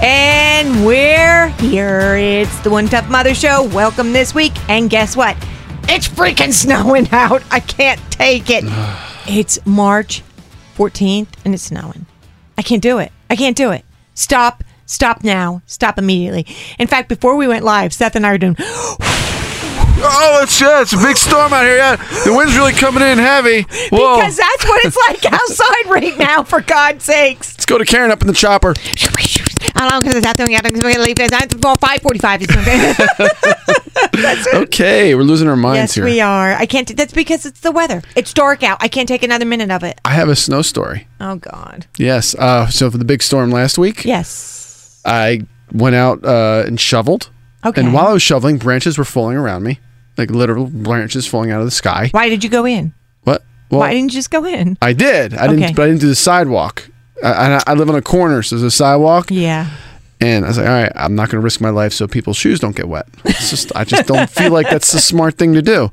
And we're here. It's the One Tough Mother Show. Welcome this week. And guess what? It's freaking snowing out. I can't take it. it's March 14th and it's snowing. I can't do it. I can't do it. Stop. Stop now. Stop immediately. In fact, before we went live, Seth and I were doing. Oh, it's yeah, it's a big storm out here. Yeah, the wind's really coming in heavy. Whoa. Because that's what it's like outside right now, for God's sakes. Let's go to Karen up in the chopper. How long is it? We're going to leave this. Well, 545 okay. Okay, we're losing our minds Yes, here. we are. I can't. That's because it's the weather. It's dark out. I can't take another minute of it. I have a snow story. Oh God. Yes. Uh, so for the big storm last week, Yes. I went out uh, and shoveled. Okay. And while I was shoveling, branches were falling around me, like literal branches falling out of the sky. Why did you go in? What? Well, Why didn't you just go in? I did. I didn't, but I didn't do the sidewalk. I, I, I live on a corner, so there's a sidewalk. Yeah. And I was like, all right, I'm not going to risk my life so people's shoes don't get wet. It's just, I just don't feel like that's the smart thing to do.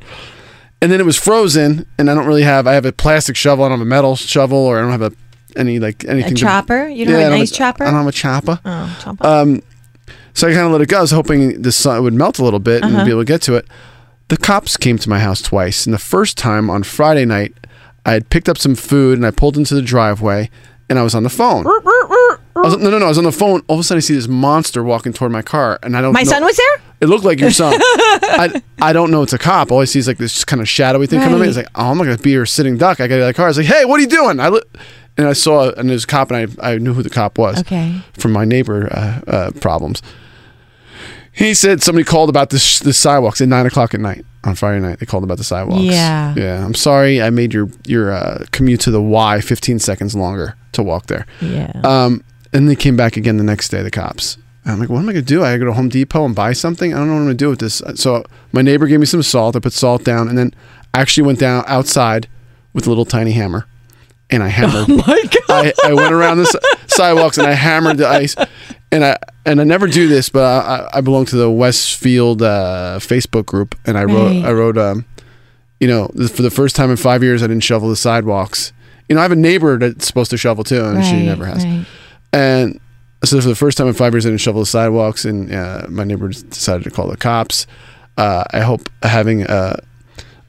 And then it was frozen, and I don't really have. I have a plastic shovel. And I don't have a metal shovel, or I don't have a any like anything. A to- chopper? You don't have a nice chopper? I don't have a chopper. Oh, chopper. Um, so I kind of let it go. I was hoping the sun would melt a little bit Uh-huh. and be able to get to it. The cops came to my house twice, and the first time on Friday night, I had picked up some food and I pulled into the driveway, and I was on the phone. I was, no, no, no. I was on the phone. All of a sudden, I see this monster walking toward my car, and I don't. My know- son was there. It looked like your son. I, I don't know it's a cop. All I see is like this kind of shadowy thing coming at me. It's like, oh, I'm not gonna be your sitting duck. I got out of the car. I was like, hey, what are you doing? I look, and I saw, and there's a cop, and I, I knew who the cop was. Okay. From my neighbor uh, uh, problems. He said somebody called about this the sidewalks at nine o'clock at night on Friday night. They called about the sidewalks. Yeah. Yeah. I'm sorry. I made your your uh, commute to the Y 15 seconds longer to walk there. Yeah. Um, and they came back again the next day, the cops. And I'm like, what am I going to do? I gotta go to Home Depot and buy something? I don't know what I'm going to do with this. So my neighbor gave me some salt. I put salt down and then actually went down outside with a little tiny hammer. And I hammered. Oh my God. I, I went around the sidewalks and I hammered the ice. And I and I never do this, but I, I belong to the Westfield uh, Facebook group, and I wrote Right. I wrote um, you know, for the first time in five years, I didn't shovel the sidewalks. You know, I have a neighbor that's supposed to shovel too, and she never has. right. And so for the first time in five years, I didn't shovel the sidewalks, and uh, my neighbor decided to call the cops. Uh, I hope having a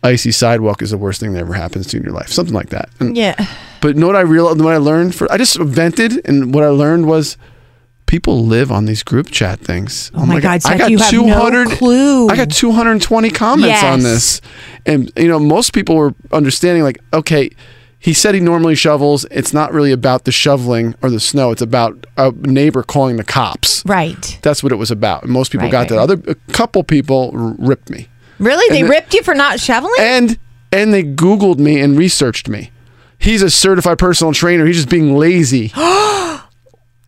icy sidewalk is the worst thing that ever happens to you in your life, something like that. And, Yeah. But you know what I realized? What I learned for I just vented, and what I learned was people live on these group chat things. Oh my God, I Seth, got you have no 200 clue. I got 220 comments on this, and you know most people were understanding like, okay, he said he normally shovels. It's not really about the shoveling or the snow. It's about a neighbor calling the cops. Right. That's what it was about. And most people Right, got right, that. Other a couple people r- ripped me, Really? They the- ripped you for not shoveling? and and they Googled me and researched me. He's a certified personal trainer. He's just being lazy.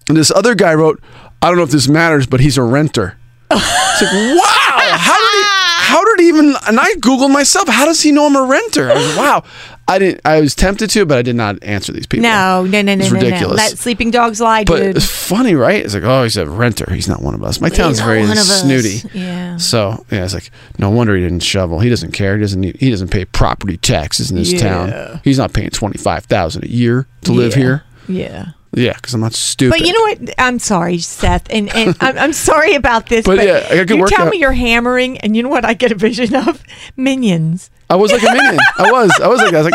and this other guy wrote, I don't know if this matters, but he's a renter. It's like, wow. How did he? How did he even? And I googled myself. How does he know I'm a renter? I was, like, wow. I didn't. I was tempted to, but I did not answer these people. No, no, no, no, It's no, no. ridiculous. Let sleeping dogs lie, But dude. it's funny, right? It's like, oh, he's a renter. He's not one of us. My town's very one of us. snooty. Yeah. So yeah, it's like no wonder he didn't shovel. He doesn't care. He doesn't. Need, he doesn't pay property taxes in his Yeah. town. He's not paying twenty five thousand a year to live Yeah. here. Yeah. Yeah, because I'm not stupid. But you know what? I'm sorry, Seth, and, and I'm, I'm sorry about this. But But, yeah, I got good you work tell out. me you're hammering, and you know what? I get a vision of minions. I was like a minion. I was. I was like. I was like.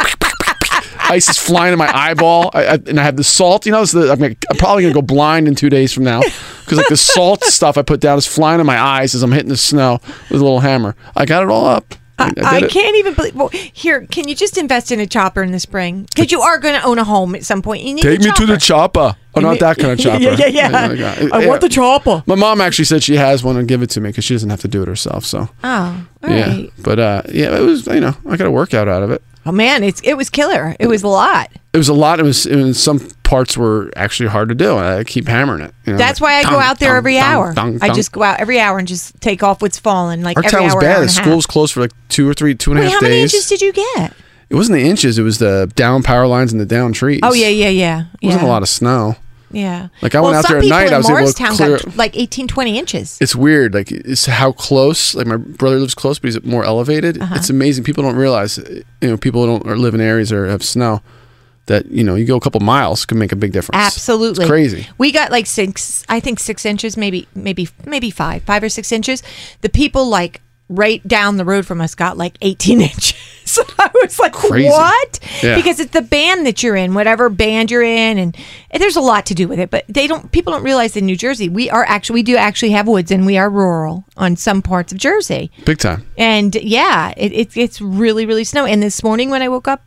Ice is flying in my eyeball, I, I, and I have the salt. You know, the, I'm, gonna, I'm probably gonna go blind in two days from now because like the salt stuff I put down is flying in my eyes as I'm hitting the snow with a little hammer. I got it all up. I, I, I can't even believe. Well, here, can you just invest in a chopper in the spring? Because you are going to own a home at some point. You need Take me to the chopper. Oh, not that kind of chopper. Yeah, yeah, yeah. I want the chopper. My mom actually said she has one and give it to me because she doesn't have to do it herself. So Oh, all yeah, right. but uh, yeah, it was you know I got a workout out of it. Oh man, it's it was killer. It was a lot. It was a lot. It was, it was some parts were actually hard to do. I keep hammering it. you know, That's why I go out there every hour. I just go out every hour and just take off what's fallen. Like Our every town was hour, bad. hour The school was closed for like two or three, two and a Wait, half how many inches did you get? it wasn't the inches. It was the down power lines and the down trees. Oh yeah, yeah, yeah. It wasn't yeah. a lot of snow. Yeah. Like, I well, went out there at night, I was able to Morristown clear- got like 18, 20 inches. It's weird. Like it's how close. Like my brother lives close, but he's more elevated. Uh-huh. It's amazing. People don't realize. You know, people don't or live in areas or have snow. That you know, you go a couple miles can make a big difference. Absolutely. it's crazy. We got like six, I think six inches, maybe, maybe, maybe five, five or six inches. The people like right down the road from us got like 18 inches. I was like, Crazy. what? Yeah. Because it's the band that you're in, whatever band you're in. And, and there's a lot to do with it, but they don't, people don't realize in New Jersey, we are actually, we do actually have woods and we are rural on some parts of Jersey. Big time. And yeah, it, it, it's really, really snowy. And this morning when I woke up,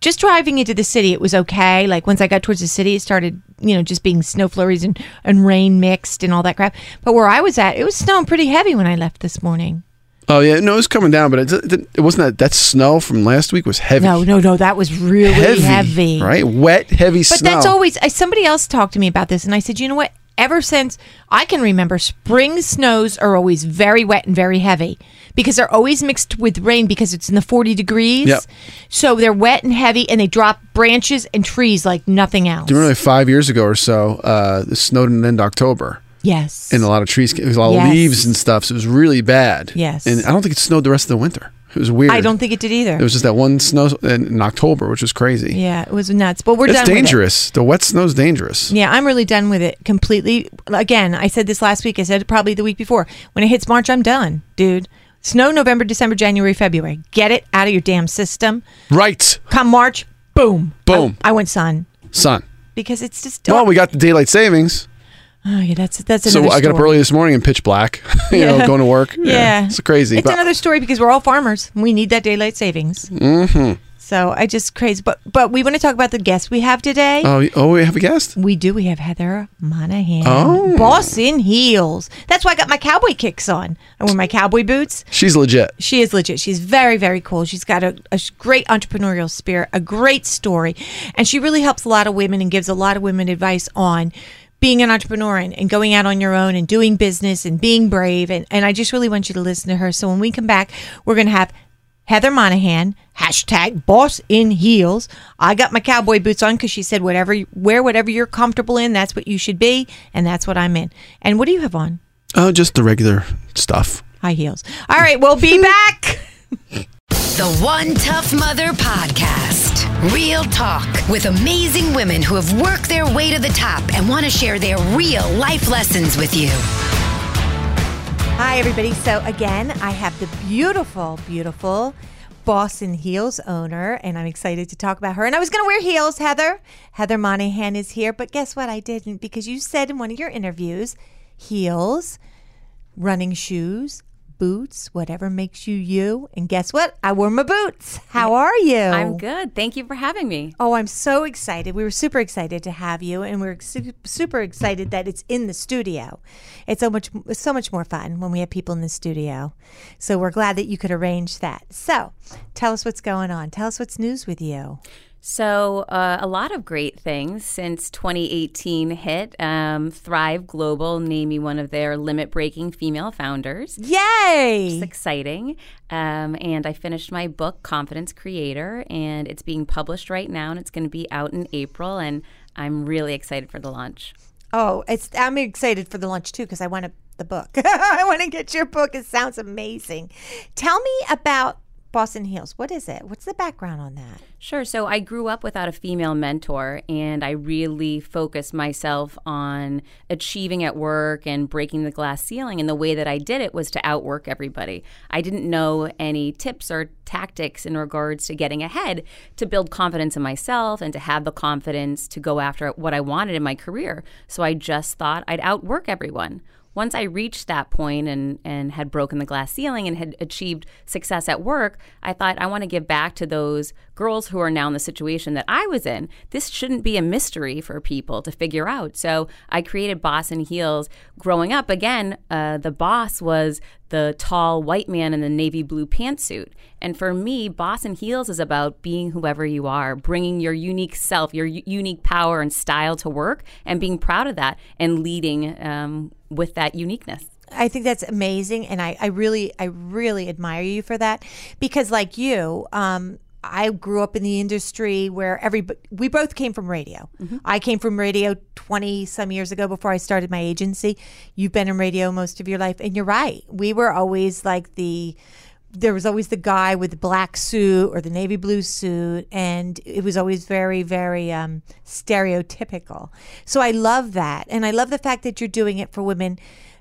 just driving into the city, it was okay. Like once I got towards the city, it started, you know, just being snow flurries and, and rain mixed and all that crap. But where I was at, it was snowing pretty heavy when I left this morning. Oh yeah, no, it was coming down, but it, it, wasn't that. That snow from last week was heavy. No, no, no, that was really heavy, heavy. right? Wet, heavy But snow. But that's always I, somebody else talked to me about this, and I said, you know what? Ever since I can remember, spring snows are always very wet and very heavy because they're always mixed with rain because it's in the 40 degrees. Yep. So they're wet and heavy, and they drop branches and trees like nothing else. Do you remember like five years ago or so? Uh, it snowed in end October, yes. and a lot of trees, it was a lot Yes. of leaves and stuff. So it was really bad. Yes. and I don't think it snowed the rest of the winter. It was weird. I don't think it did either. It was just that one snow in, October, which was crazy. yeah, it was nuts. But we're It's done with it. dangerous. The wet snow's dangerous. Yeah, I'm really done with it completely. Again, I said this last week. I said it probably the week before. When it hits March, I'm done, dude. Snow November, December, January, February. Get it out of your damn system. Right, Come March, boom, Boom. I, I went sun son. because it's just. Well, we got the daylight savings, oh yeah, that's that's so. I got up early this morning in pitch black. you Yeah. know, going to work. Yeah, it's crazy. It's but- another story because we're all farmers. We need that daylight savings. Mhm. So I just crazy, but but we want to talk about the guest we have today. Oh, oh, we have a guest. We do. We have Heather Monahan, Oh. boss in heels. That's why I got my cowboy kicks on. I wear my cowboy boots. She's legit. She is legit. She's very, very cool. She's got a, a great entrepreneurial spirit, a great story, and she really helps a lot of women and gives a lot of women advice on being an entrepreneur and, and going out on your own and doing business and being brave. And, and I just really want you to listen to her. So when we come back, we're going to have Heather Monahan, hashtag boss in heels. I got my cowboy boots on because she said, whatever, wear whatever you're comfortable in. That's what you should be. And that's what I'm in. And what do you have on? Oh, just the regular stuff. High heels. All right, we'll be back. The One Tough Mother Podcast. Real talk with amazing women who have worked their way to the top and want to share their real life lessons with you. Hi, everybody. So, again, I have the beautiful, beautiful Boss in Heels owner, and I'm excited to talk about her. And I was going to wear heels, Heather. Heather Monahan is here, but guess what? I didn't because you said in one of your interviews heels, running shoes, boots, whatever makes you you. And guess what? I wore my boots. How are you? I'm good. Thank you for having me. Oh, I'm so excited. We were super excited to have you, and we're su- super excited that it's in the studio. It's so much, it's so much more fun when we have people in the studio. So we're glad that you could arrange that. So, tell us what's going on. Tell us what's news with you. So, uh, a lot of great things since 2018 hit. Um, Thrive Global named me one of their limit breaking female founders. Yay! It's exciting. Um, and I finished my book, Confidence Creator, and it's being published right now, and it's going to be out in April. And I'm really excited for the launch. Oh, it's I'm excited for the launch too because I want to, the book. I want to get your book. It sounds amazing. Tell me about Boss in Heels. What is it? What's the background on that? Sure. So I grew up without a female mentor, and I really focused myself on achieving at work and breaking the glass ceiling. And the way that I did it was to outwork everybody. I didn't know any tips or tactics in regards to getting ahead to build confidence in myself and to have the confidence to go after what I wanted in my career. So I just thought I'd outwork everyone once I reached that point and, and had broken the glass ceiling and had achieved success at work, I thought I want to give back to those girls who are now in the situation that I was in. This shouldn't be a mystery for people to figure out. So I created Boss in Heels. Growing up, again, uh, the boss was the tall white man in the navy blue pantsuit. And for me, Boss in Heels is about being whoever you are, bringing your unique self, your u- unique power and style to work, and being proud of that and leading um, with that uniqueness. I think that's amazing, and I, I really, I really admire you for that because, like you, um, I grew up in the industry where every we both came from radio. Mm-hmm. I came from radio 20 some years ago before I started my agency. You've been in radio most of your life and you're right. We were always like the there was always the guy with the black suit or the navy blue suit and it was always very very um, stereotypical. So I love that and I love the fact that you're doing it for women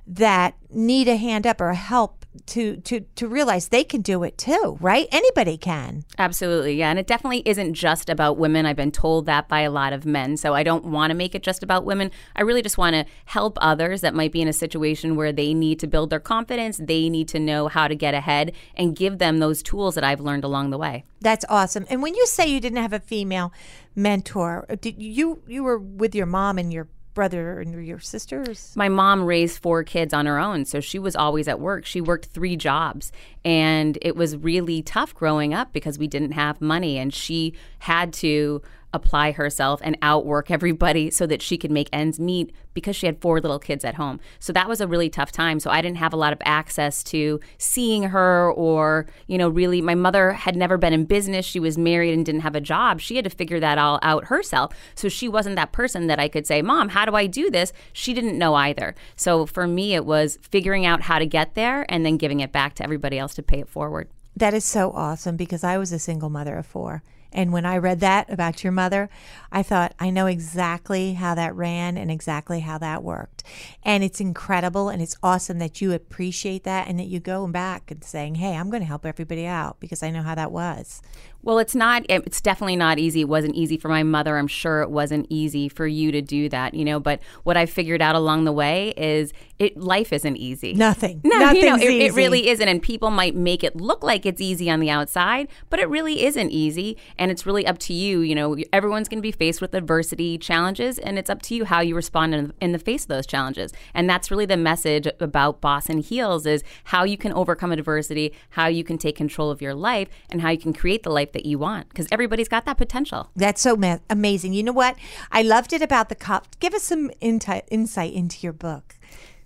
that need a hand up or a help to to to realize they can do it too, right? Anybody can. Absolutely. Yeah, and it definitely isn't just about women. I've been told that by a lot of men. So I don't want to make it just about women. I really just want to help others that might be in a situation where they need to build their confidence, they need to know how to get ahead and give them those tools that I've learned along the way. That's awesome. And when you say you didn't have a female mentor, did you you were with your mom and your brother and your sisters? My mom raised four kids on her own, so she was always at work. She worked three jobs, and it was really tough growing up because we didn't have money, and she had to apply herself and outwork everybody so that she could make ends meet because she had four little kids at home. So that was a really tough time. So I didn't have a lot of access to seeing her or, you know, really my mother had never been in business. She was married and didn't have a job. She had to figure that all out herself. So she wasn't that person that I could say, "Mom, how do I do this?" She didn't know either. So for me it was figuring out how to get there and then giving it back to everybody else to pay it forward. That is so awesome because I was a single mother of four. And when I read that about your mother, I thought, I know exactly how that ran and exactly how that worked. And it's incredible and it's awesome that you appreciate that and that you go back and saying, hey, I'm going to help everybody out because I know how that was. Well, it's not, it's definitely not easy. It wasn't easy for my mother. I'm sure it wasn't easy for you to do that, you know. But what I figured out along the way is it, life isn't easy. Nothing. No, Nothing's you know, it, easy. it really isn't. And people might make it look like it's easy on the outside, but it really isn't easy. And it's really up to you. You know, everyone's going to be faced with adversity, challenges, and it's up to you how you respond in, in the face of those challenges. And that's really the message about Boss in Heels is how you can overcome adversity, how you can take control of your life, and how you can create the life life that you want because everybody's got that potential. That's so ma- amazing. You know what? I loved it about the cop. Give us some inti- insight into your book.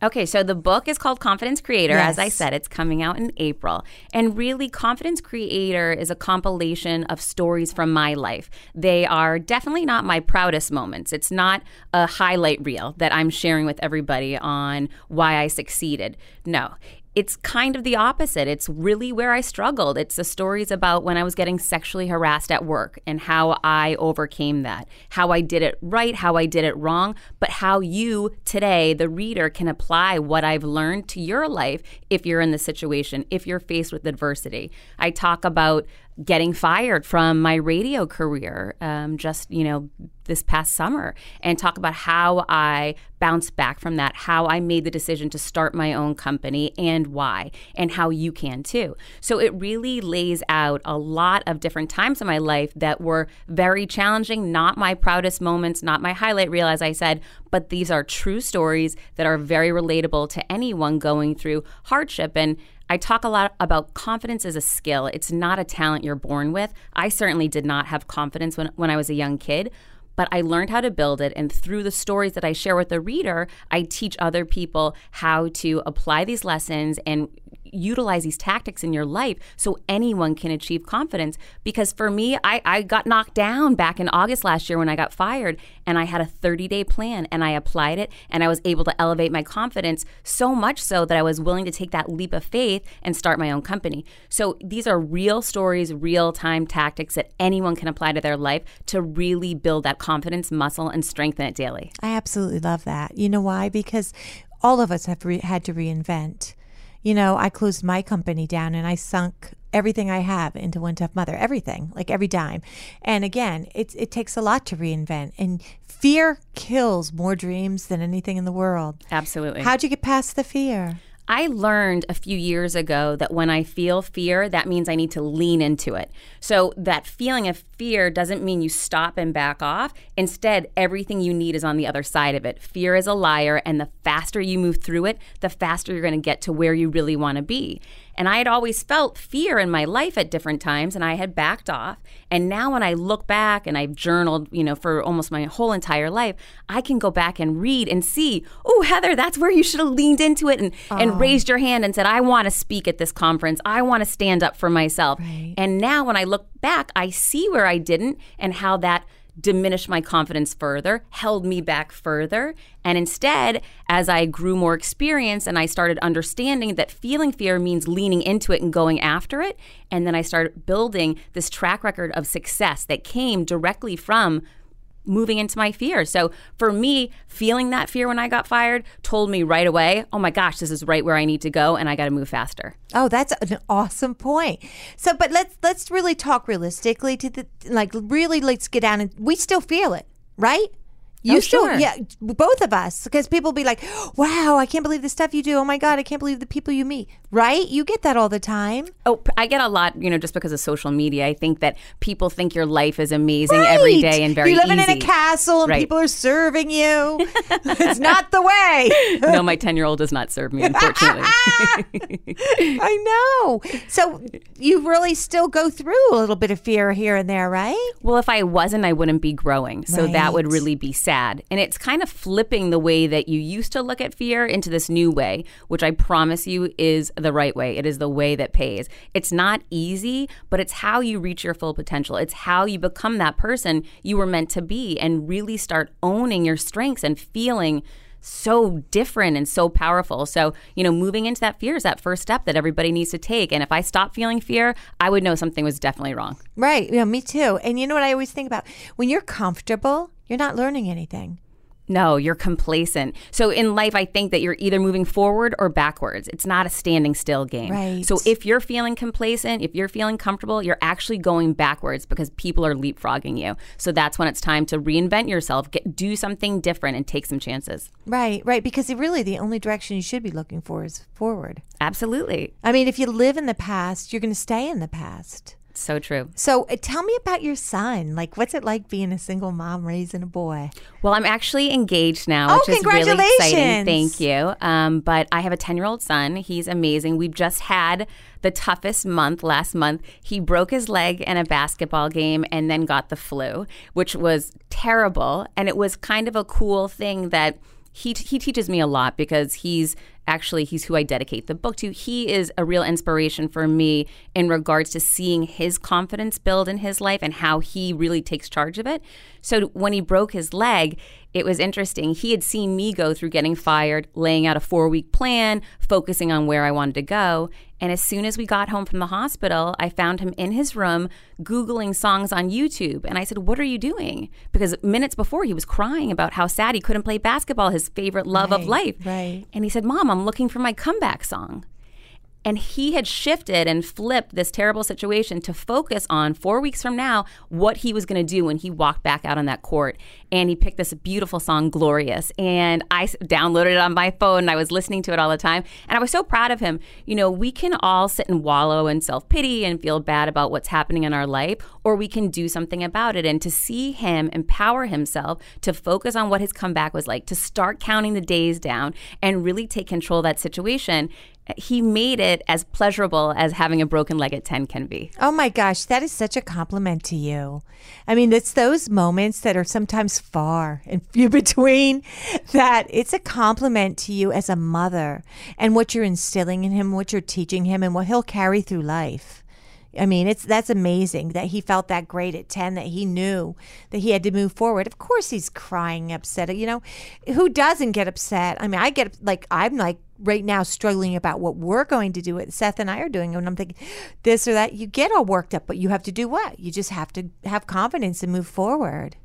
Okay, so the book is called Confidence Creator. Yes. As I said, it's coming out in April. And really, Confidence Creator is a compilation of stories from my life. They are definitely not my proudest moments. It's not a highlight reel that I'm sharing with everybody on why I succeeded. No, it's kind of the opposite. It's really where I struggled. It's the stories about when I was getting sexually harassed at work and how I overcame that, how I did it right, how I did it wrong, but how you today, the reader, can apply what I've learned to your life if you're in the situation, if you're faced with adversity. I talk about getting fired from my radio career um, just you know this past summer and talk about how i bounced back from that how i made the decision to start my own company and why and how you can too. So it really lays out a lot of different times in my life that were very challenging not my proudest moments not my highlight reel as i said but these are true stories that are very relatable to anyone going through hardship. And I talk a lot about confidence as a skill. It's not a talent you're born with. I certainly did not have confidence when, when I was a young kid, but I learned how to build it. And through the stories that I share with the reader, I teach other people how to apply these lessons and utilize these tactics in your life so anyone can achieve confidence. Because for me, I, I got knocked down back in August last year when I got fired, and I had a 30 day plan and I applied it, and I was able to elevate my confidence so much so that I was willing to take that leap of faith and start my own company. So these are real stories, real time tactics that anyone can apply to their life to really build that confidence muscle and strengthen it daily. I absolutely love that. You know why? Because all of us have re- had to reinvent you know, I closed my company down and I sunk everything I have into One Tough Mother, everything, like every dime. And again, it, it takes a lot to reinvent. And fear kills more dreams than anything in the world. Absolutely. How'd you get past the fear? I learned a few years ago that when I feel fear, that means I need to lean into it. So that feeling of fear doesn't mean you stop and back off. Instead, everything you need is on the other side of it. Fear is a liar, and the faster you move through it, the faster you're going to get to where you really want to be. And I had always felt fear in my life at different times, and I had backed off. And now, when I look back and I've journaled, you know, for almost my whole entire life, I can go back and read and see, oh, Heather, that's where you should have leaned into it and, oh. and raised your hand and said, I want to speak at this conference. I want to stand up for myself. Right. And now, when I look back, I see where I didn't and how that diminished my confidence further, held me back further. And instead, as I grew more experience and I started understanding that feeling fear means leaning into it and going after it, and then I started building this track record of success that came directly from moving into my fear. So for me, feeling that fear when I got fired told me right away, oh my gosh, this is right where I need to go and I got to move faster. Oh, that's an awesome point. So but let's let's really talk realistically to the like really let's get down and we still feel it, right? Oh, you oh, still, sure. yeah, both of us, because people be like, "Wow, I can't believe the stuff you do. Oh my god, I can't believe the people you meet." Right? You get that all the time. Oh, I get a lot, you know, just because of social media. I think that people think your life is amazing right. every day and very. You're living easy. in a castle and right. people are serving you. it's not the way. no, my ten-year-old does not serve me, unfortunately. I know. So you really still go through a little bit of fear here and there, right? Well, if I wasn't, I wouldn't be growing. So right. that would really be sad sad. And it's kind of flipping the way that you used to look at fear into this new way, which I promise you is the right way. It is the way that pays. It's not easy, but it's how you reach your full potential. It's how you become that person you were meant to be and really start owning your strengths and feeling so different and so powerful. So, you know, moving into that fear is that first step that everybody needs to take. And if I stopped feeling fear, I would know something was definitely wrong. Right. Yeah, me too. And you know what I always think about? When you're comfortable, you're not learning anything. No, you're complacent. So in life, I think that you're either moving forward or backwards. It's not a standing still game. Right. So if you're feeling complacent, if you're feeling comfortable, you're actually going backwards because people are leapfrogging you. So that's when it's time to reinvent yourself, get do something different, and take some chances. Right, right. Because really, the only direction you should be looking for is forward. Absolutely. I mean, if you live in the past, you're going to stay in the past. So true. So uh, tell me about your son. Like, what's it like being a single mom raising a boy? Well, I'm actually engaged now, oh, which is really exciting. Thank you. Um, but I have a 10 year old son. He's amazing. We've just had the toughest month last month. He broke his leg in a basketball game and then got the flu, which was terrible. And it was kind of a cool thing that he he teaches me a lot because he's actually he's who I dedicate the book to. He is a real inspiration for me in regards to seeing his confidence build in his life and how he really takes charge of it. So when he broke his leg, it was interesting. He had seen me go through getting fired, laying out a 4-week plan, focusing on where I wanted to go, and as soon as we got home from the hospital, I found him in his room Googling songs on YouTube. And I said, What are you doing? Because minutes before, he was crying about how sad he couldn't play basketball, his favorite love right, of life. Right. And he said, Mom, I'm looking for my comeback song. And he had shifted and flipped this terrible situation to focus on four weeks from now what he was going to do when he walked back out on that court. And he picked this beautiful song, Glorious. And I downloaded it on my phone and I was listening to it all the time. And I was so proud of him. You know, we can all sit and wallow in self pity and feel bad about what's happening in our life, or we can do something about it. And to see him empower himself to focus on what his comeback was like, to start counting the days down and really take control of that situation he made it as pleasurable as having a broken leg at 10 can be. Oh my gosh, that is such a compliment to you. I mean, it's those moments that are sometimes far and few between that it's a compliment to you as a mother and what you're instilling in him, what you're teaching him, and what he'll carry through life. I mean, it's that's amazing that he felt that great at 10 that he knew that he had to move forward. Of course he's crying upset. You know, who doesn't get upset? I mean, I get like I'm like right now struggling about what we're going to do what Seth and I are doing and I'm thinking this or that. You get all worked up, but you have to do what? You just have to have confidence and move forward.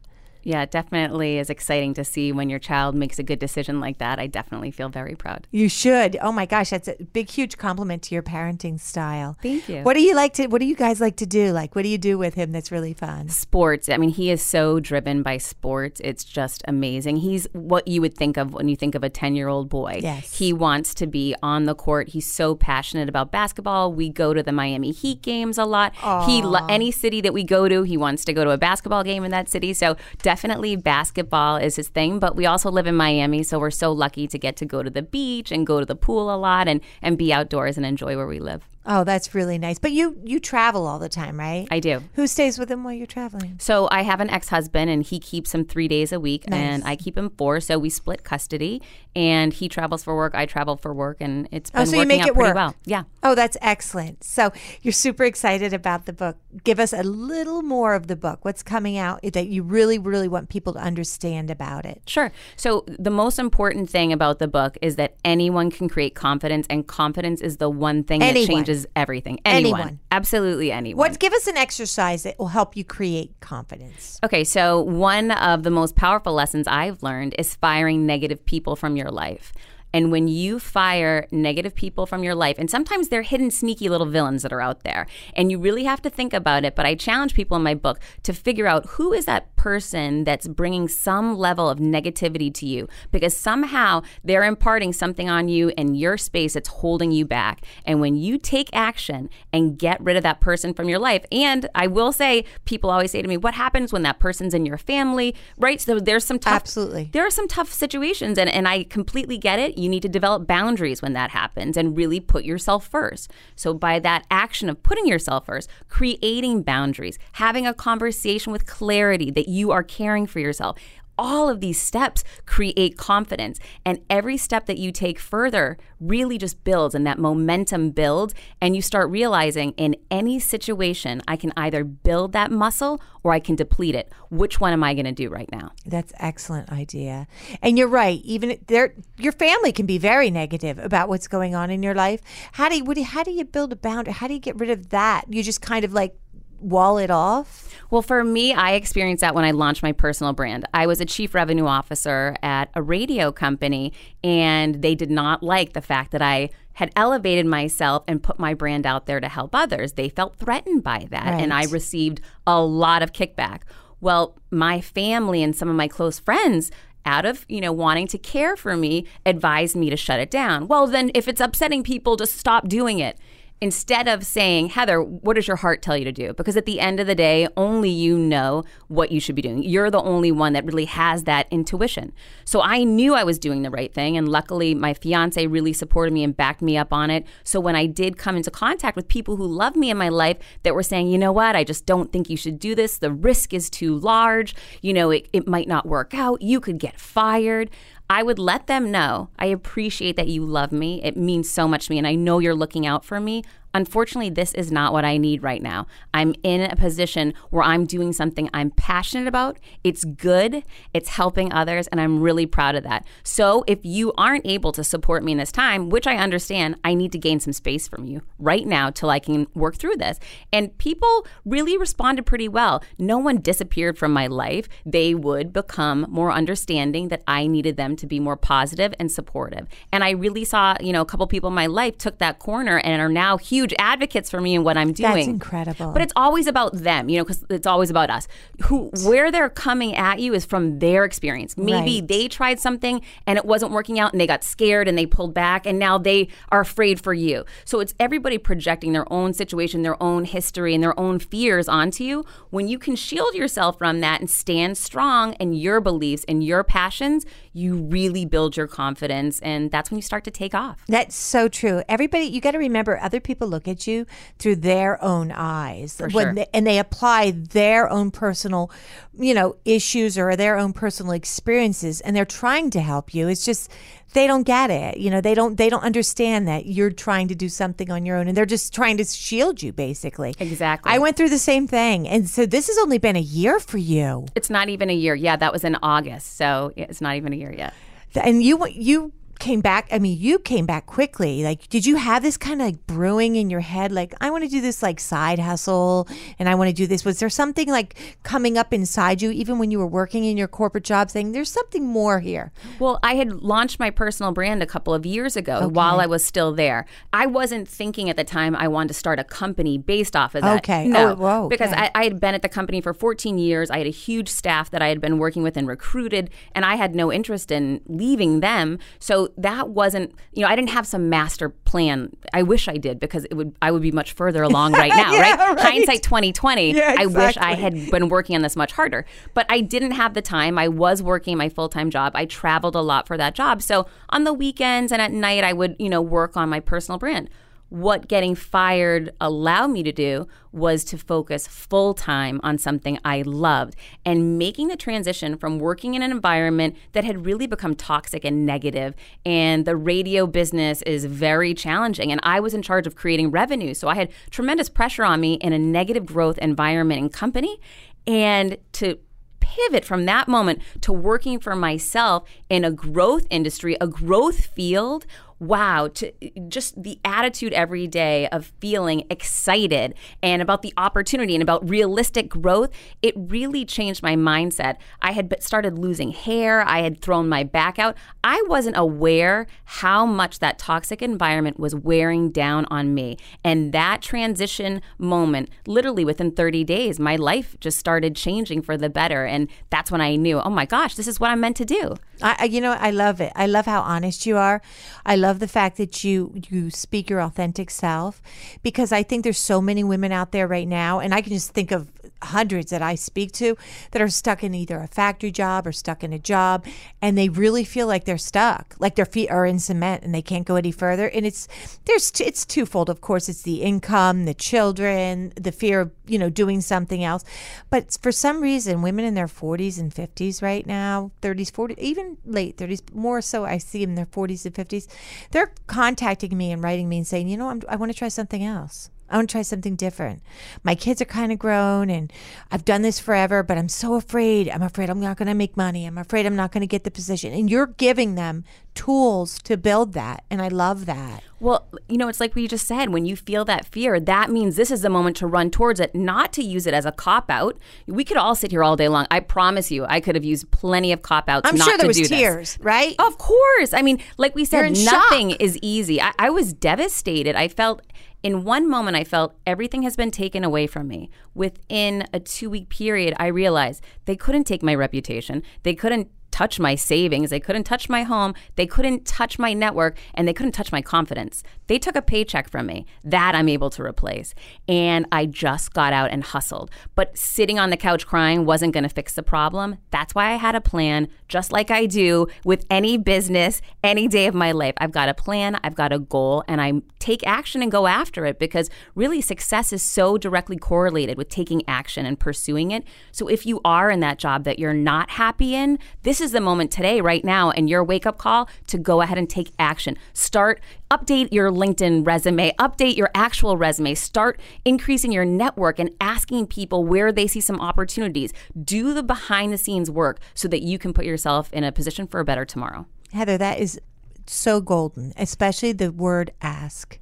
Yeah, it definitely is exciting to see when your child makes a good decision like that. I definitely feel very proud. You should. Oh my gosh, that's a big, huge compliment to your parenting style. Thank you. What do you like to? What do you guys like to do? Like, what do you do with him that's really fun? Sports. I mean, he is so driven by sports. It's just amazing. He's what you would think of when you think of a ten-year-old boy. Yes. He wants to be on the court. He's so passionate about basketball. We go to the Miami Heat games a lot. He lo- any city that we go to, he wants to go to a basketball game in that city. So definitely basketball is his thing, but we also live in Miami, so we're so lucky to get to go to the beach and go to the pool a lot and, and be outdoors and enjoy where we live. Oh, that's really nice. But you you travel all the time, right? I do. Who stays with him while you're traveling? So I have an ex-husband, and he keeps him three days a week, and I keep him four. So we split custody, and he travels for work, I travel for work, and it's oh, been Oh, so you working make out it pretty work. well. Yeah. Oh, that's excellent. So you're super excited about the book. Give us a little more of the book. What's coming out that you really, really want people to understand about it? Sure. So the most important thing about the book is that anyone can create confidence, and confidence is the one thing Anyone. that changes everything. Anyone. Absolutely anyone. What? Give us an exercise that will help you create confidence. Okay, so one of the most powerful lessons I've learned is firing negative people from your life. And when you fire negative people from your life, and sometimes they're hidden, sneaky little villains that are out there, and you really have to think about it. But I challenge people in my book to figure out who is that person that's bringing some level of negativity to you, because somehow they're imparting something on you in your space that's holding you back. And when you take action and get rid of that person from your life, and I will say, people always say to me, "What happens when that person's in your family?" Right? So there's some tough Absolutely. there are some tough situations and, and I completely get it. You need to develop boundaries when that happens and really put yourself first. So by that action of putting yourself first, creating boundaries, having a conversation with clarity that you are caring for yourself. All of these steps create confidence, and every step that you take further really just builds, and that momentum builds. And you start realizing in any situation, I can either build that muscle or I can deplete it. Which one am I going to do right now? That's excellent idea. And you're right. Even there, your family can be very negative about what's going on in your life. How do you, how do you build a boundary? How do you get rid of that? You just kind of like wall it off. Well, for me, I experienced that when I launched my personal brand. I was a chief revenue officer at a radio company, and they did not like the fact that I had elevated myself and put my brand out there to help others. They felt threatened by that, and I received a lot of kickback. Well, my family and some of my close friends out of you know wanting to care for me advised me to shut it down well then if it's upsetting people just stop doing it instead of saying, Heather, what does your heart tell you to do? Because at the end of the day, only you know what you should be doing. You're the only one that really has that intuition. So I knew I was doing the right thing. And luckily, my fiance really supported me and backed me up on it. So when I did come into contact with people who love me in my life that were saying, you know what, I just don't think you should do this. The risk is too large. You know, it, it might not work out. You could get fired. I would let them know I appreciate that you love me. It means so much to me, and I know you're looking out for me. Unfortunately, this is not what I need right now. I'm in a position where I'm doing something I'm passionate about. It's good, it's helping others, and I'm really proud of that. So, if you aren't able to support me in this time, which I understand, I need to gain some space from you right now till I can work through this. And people really responded pretty well. No one disappeared from my life. They would become more understanding that I needed them to be more positive and supportive. And I really saw, you know, a couple people in my life took that corner and are now huge huge advocates for me and what I'm doing. That's incredible. But it's always about them, you know, because it's always about us. Who where they're coming at you is from their experience. Maybe Right. they tried something and it wasn't working out and they got scared and they pulled back and now they are afraid for you. So it's everybody projecting their own situation, their own history, and their own fears onto you. When you can shield yourself from that and stand strong in your beliefs and your passions, you really build your confidence and that's when you start to take off. That's so true. Everybody, you got to remember, other people look at you through their own eyes, For when sure. they, and they apply their own personal, you know, issues or their own personal experiences, and they're trying to help you. It's just they don't get it. You know, they don't they don't understand that you're trying to do something on your own, and they're just trying to shield you, basically. Exactly. I went through the same thing, and so this has only been a year for you. It's not even a year. Yeah, that was in August. So it's not even a year yet. and you you came back i mean you came back quickly like did you have this kind of like brewing in your head like i want to do this like side hustle and i want to do this was there something like coming up inside you even when you were working in your corporate job saying there's something more here Well, I had launched my personal brand a couple of years ago while I was still there. I wasn't thinking at the time I wanted to start a company based off of that. Okay. No, Oh, whoa, because. I, I had been at the company for 14 years. I had a huge staff that I had been working with and recruited, and I had no interest in leaving them. So that wasn't, you know, I didn't have some master plan. I wish I did because it would I would be much further along right now, Yeah, right? right. Hindsight 2020. Yeah, I wish I had been working on this much harder. But I didn't have the time. I was working my full time job. I traveled a lot for that job. So on the weekends and at night, I would, you know, work on my personal brand. What getting fired allowed me to do was to focus full time on something I loved and making the transition from working in an environment that had really become toxic and negative. And the radio business is very challenging. And I was in charge of creating revenue. So I had tremendous pressure on me in a negative growth environment and company. And to pivot from that moment to working for myself in a growth industry, a growth field. Wow, to just the attitude every day of feeling excited and about the opportunity and about realistic growth, it really changed my mindset. I had started losing hair, I had thrown my back out. I wasn't aware how much that toxic environment was wearing down on me. And that transition moment, literally within 30 days, my life just started changing for the better. And that's when I knew, oh my gosh, this is what I'm meant to do. I, you know I love it. I love how honest you are. I love the fact that you you speak your authentic self because I think there's so many women out there right now and I can just think of hundreds that I speak to that are stuck in either a factory job or stuck in a job and they really feel like they're stuck, like their feet are in cement and they can't go any further and it's there's it's twofold of course it's the income, the children, the fear of, you know, doing something else. But for some reason women in their 40s and 50s right now, 30s, 40s, even late 30s, more so I see them in their 40s and 50s, they're contacting me and writing me and saying, "You know, I'm, I want to try something else." I want to try something different. My kids are kind of grown and I've done this forever, but I'm so afraid. I'm afraid I'm not going to make money. I'm afraid I'm not going to get the position. And you're giving them tools to build that. And I love that. Well, you know, it's like we just said when you feel that fear, that means this is the moment to run towards it, not to use it as a cop out. We could all sit here all day long. I promise you, I could have used plenty of cop outs. I'm not sure there to was do this. tears, right? Of course. I mean, like we said, nothing shock. is easy. I, I was devastated. I felt in one moment, I felt everything has been taken away from me. Within a two week period, I realized they couldn't take my reputation. They couldn't touch my savings. They couldn't touch my home. They couldn't touch my network and they couldn't touch my confidence. They took a paycheck from me. That I'm able to replace. And I just got out and hustled. But sitting on the couch crying wasn't going to fix the problem. That's why I had a plan, just like I do with any business, any day of my life. I've got a plan, I've got a goal, and I take action and go after it because really success is so directly correlated with taking action and pursuing it. So if you are in that job that you're not happy in, this is the moment today, right now, and your wake up call to go ahead and take action. Start, update your LinkedIn resume, update your actual resume, start increasing your network and asking people where they see some opportunities. Do the behind the scenes work so that you can put yourself in a position for a better tomorrow. Heather, that is so golden, especially the word ask.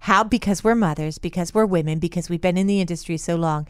How, because we're mothers, because we're women, because we've been in the industry so long.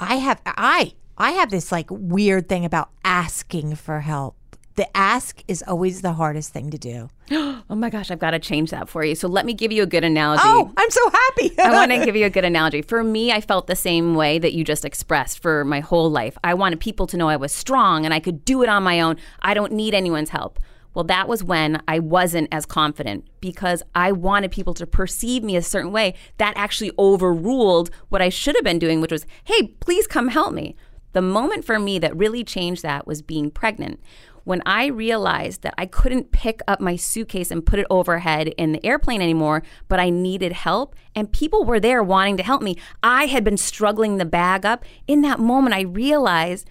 I have, I, I have this like weird thing about asking for help. the ask is always the hardest thing to do. Oh my gosh, I've got to change that for you. So let me give you a good analogy. Oh, I'm so happy. I want to give you a good analogy. For me, I felt the same way that you just expressed for my whole life. I wanted people to know I was strong and I could do it on my own. I don't need anyone's help. Well, that was when I wasn't as confident because I wanted people to perceive me a certain way. That actually overruled what I should have been doing, which was, hey, please come help me. The moment for me that really changed that was being pregnant when I realized that I couldn't pick up my suitcase and put it overhead in the airplane anymore, but I needed help, and people were there wanting to help me. I had been struggling the bag up. In that moment, I realized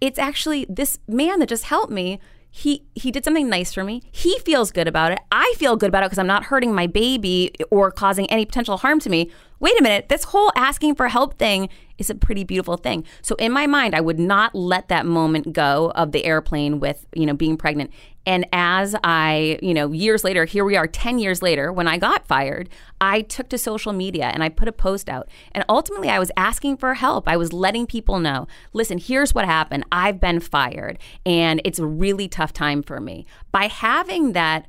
it's actually this man that just helped me. He, he did something nice for me. He feels good about it. I feel good about it because I'm not hurting my baby or causing any potential harm to me. Wait a minute, this whole asking for help thing is a pretty beautiful thing. So in my mind, I would not let that moment go of the airplane with, you know, being pregnant. And as I, you know, years later, here we are 10 years later, when I got fired, I took to social media and I put a post out. And ultimately, I was asking for help. I was letting people know listen, here's what happened. I've been fired and it's a really tough time for me. By having that,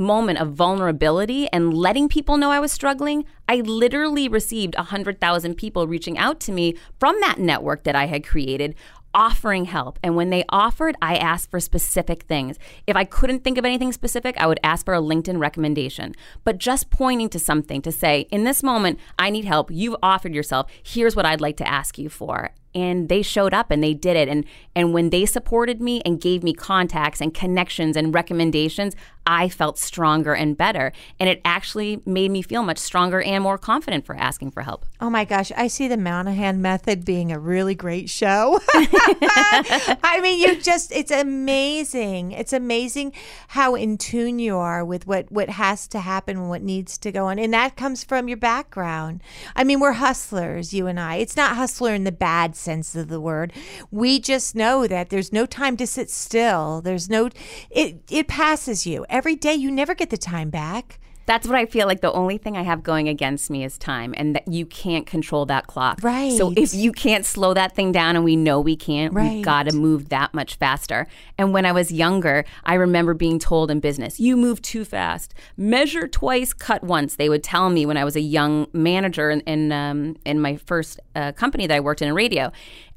moment of vulnerability and letting people know I was struggling, I literally received 100,000 people reaching out to me from that network that I had created offering help. And when they offered, I asked for specific things. If I couldn't think of anything specific, I would ask for a LinkedIn recommendation. But just pointing to something to say, in this moment, I need help. You've offered yourself. Here's what I'd like to ask you for and they showed up and they did it and and when they supported me and gave me contacts and connections and recommendations I felt stronger and better and it actually made me feel much stronger and more confident for asking for help. Oh my gosh, I see the Monahan method being a really great show. I mean, you just it's amazing. It's amazing how in tune you are with what what has to happen and what needs to go on. And that comes from your background. I mean, we're hustlers, you and I. It's not hustler in the bad sense of the word. We just know that there's no time to sit still. There's no it it passes you. Every day you never get the time back that's what I feel like the only thing I have going against me is time and that you can't control that clock. Right. So if you can't slow that thing down and we know we can't, right. we've got to move that much faster. And when I was younger, I remember being told in business, you move too fast. Measure twice, cut once. They would tell me when I was a young manager in in, um, in my first uh, company that I worked in in radio.